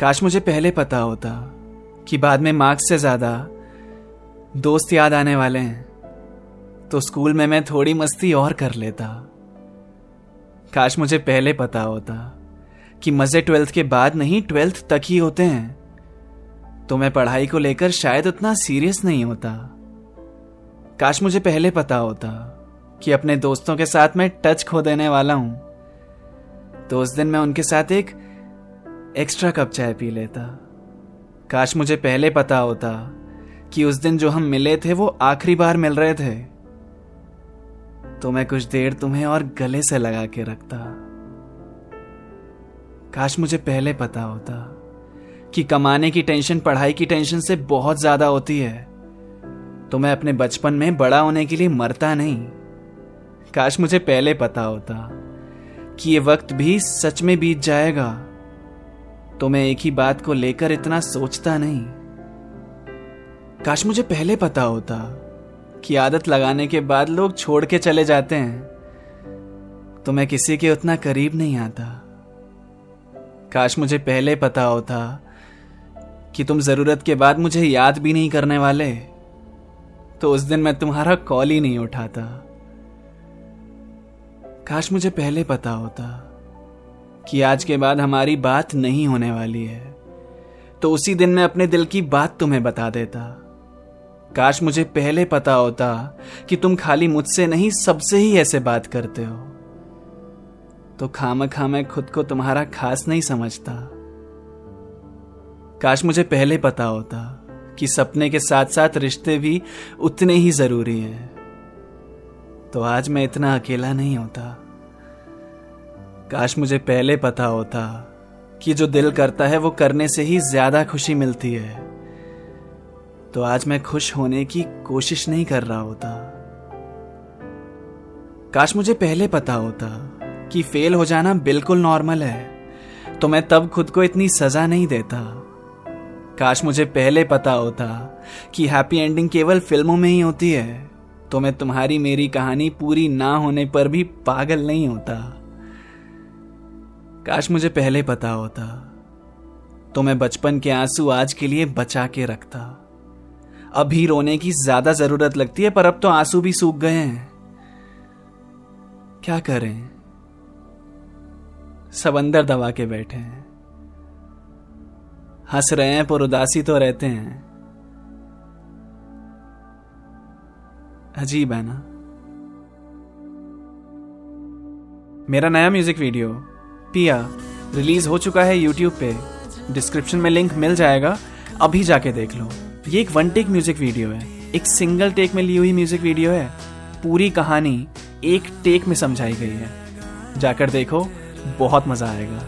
काश मुझे पहले पता होता कि बाद में मार्क्स से ज़्यादा दोस्त याद आने वाले हैं। तो स्कूल में मैं थोड़ी मस्ती और कर लेता। काश मुझे पहले पता होता कि मज़े ट्वेल्थ के बाद नहीं, ट्वेल्थ तक ही होते हैं। तो मैं पढ़ाई को लेकर शायद उतना सीरियस नहीं होता। काश मुझे पहले पता होता कि अपने दोस्तों के साथ मैं टच खो देने वाला हूँ। तो उस दिन मैं उनके साथ एक एक्स्ट्रा कप चाय पी लेता। काश मुझे पहले पता होता कि उस दिन जो हम मिले थे वो आखिरी बार मिल रहे थे। तो मैं कुछ देर तुम्हें और गले से लगा के रखता। काश मुझे पहले पता होता कि कमाने की टेंशन, पढ़ाई की टेंशन से बहुत ज़्यादा होती है। तो मैं अपने बचपन में बड़ा होने के लिए मरता नहीं। काश मुझे पहले पता होता कि ये वक्त भी सच में बीत जाएगा। तो मैं एक ही बात को लेकर इतना सोचता नहीं। काश मुझे पहले पता होता कि आदत लगाने के बाद लोग छोड़ के चले जाते हैं। तो मैं किसी के उतना करीब नहीं आता। काश मुझे पहले पता होता कि तुम ज़रूरत के बाद मुझे याद भी नहीं करने वाले। तो उस दिन मैं तुम्हारा कॉल ही नहीं उठाता। काश मुझे पहले पता होता कि आज के बाद हमारी बात नहीं होने वाली है। तो उसी दिन मैं अपने दिल की बात तुम्हें बता देता। काश मुझे पहले पता होता कि तुम खाली मुझसे नहीं, सबसे ही ऐसे बात करते हो। तो खाम खा मैं खुद को तुम्हारा खास नहीं समझता। काश मुझे पहले पता होता कि सपने के साथ साथ रिश्ते भी उतने ही ज़रूरी हैं। तो आज मैं इतना अकेला नहीं होता। काश मुझे पहले पता होता कि जो दिल करता है वो करने से ही ज़्यादा खुशी मिलती है। तो आज मैं खुश होने की कोशिश नहीं कर रहा होता। काश मुझे पहले पता होता कि फेल हो जाना बिल्कुल नॉर्मल है तो मैं तब खुद को इतनी सजा नहीं देता। काश मुझे पहले पता होता कि हैप्पी एंडिंग केवल फ़िल्मों में ही होती है तो मैं तुम्हारी मेरी कहानी पूरी ना होने पर भी पागल नहीं होता। काश मुझे पहले पता होता तो मैं बचपन के आँसू आज के लिए बचा के रखता। अभी रोने की ज़्यादा ज़रूरत लगती है, पर अब तो आँसू भी सूख गए हैं। क्या करें? सब अंदर दबा के बैठे हैं। हंस रहे हैं, पर उदासी तो रहते हैं। अजीब है ना? मेरा नया म्यूज़िक वीडियो पिया रिलीज़ हो चुका है यूट्यूब पे। डिस्क्रिप्शन में लिंक मिल जाएगा, अभी जाके देख लो। ये एक वन टेक म्यूज़िक वीडियो है। एक सिंगल टेक में ली हुई म्यूज़िक वीडियो है। पूरी कहानी एक टेक में समझाई गई है। जाकर देखो, बहुत मज़ा आएगा।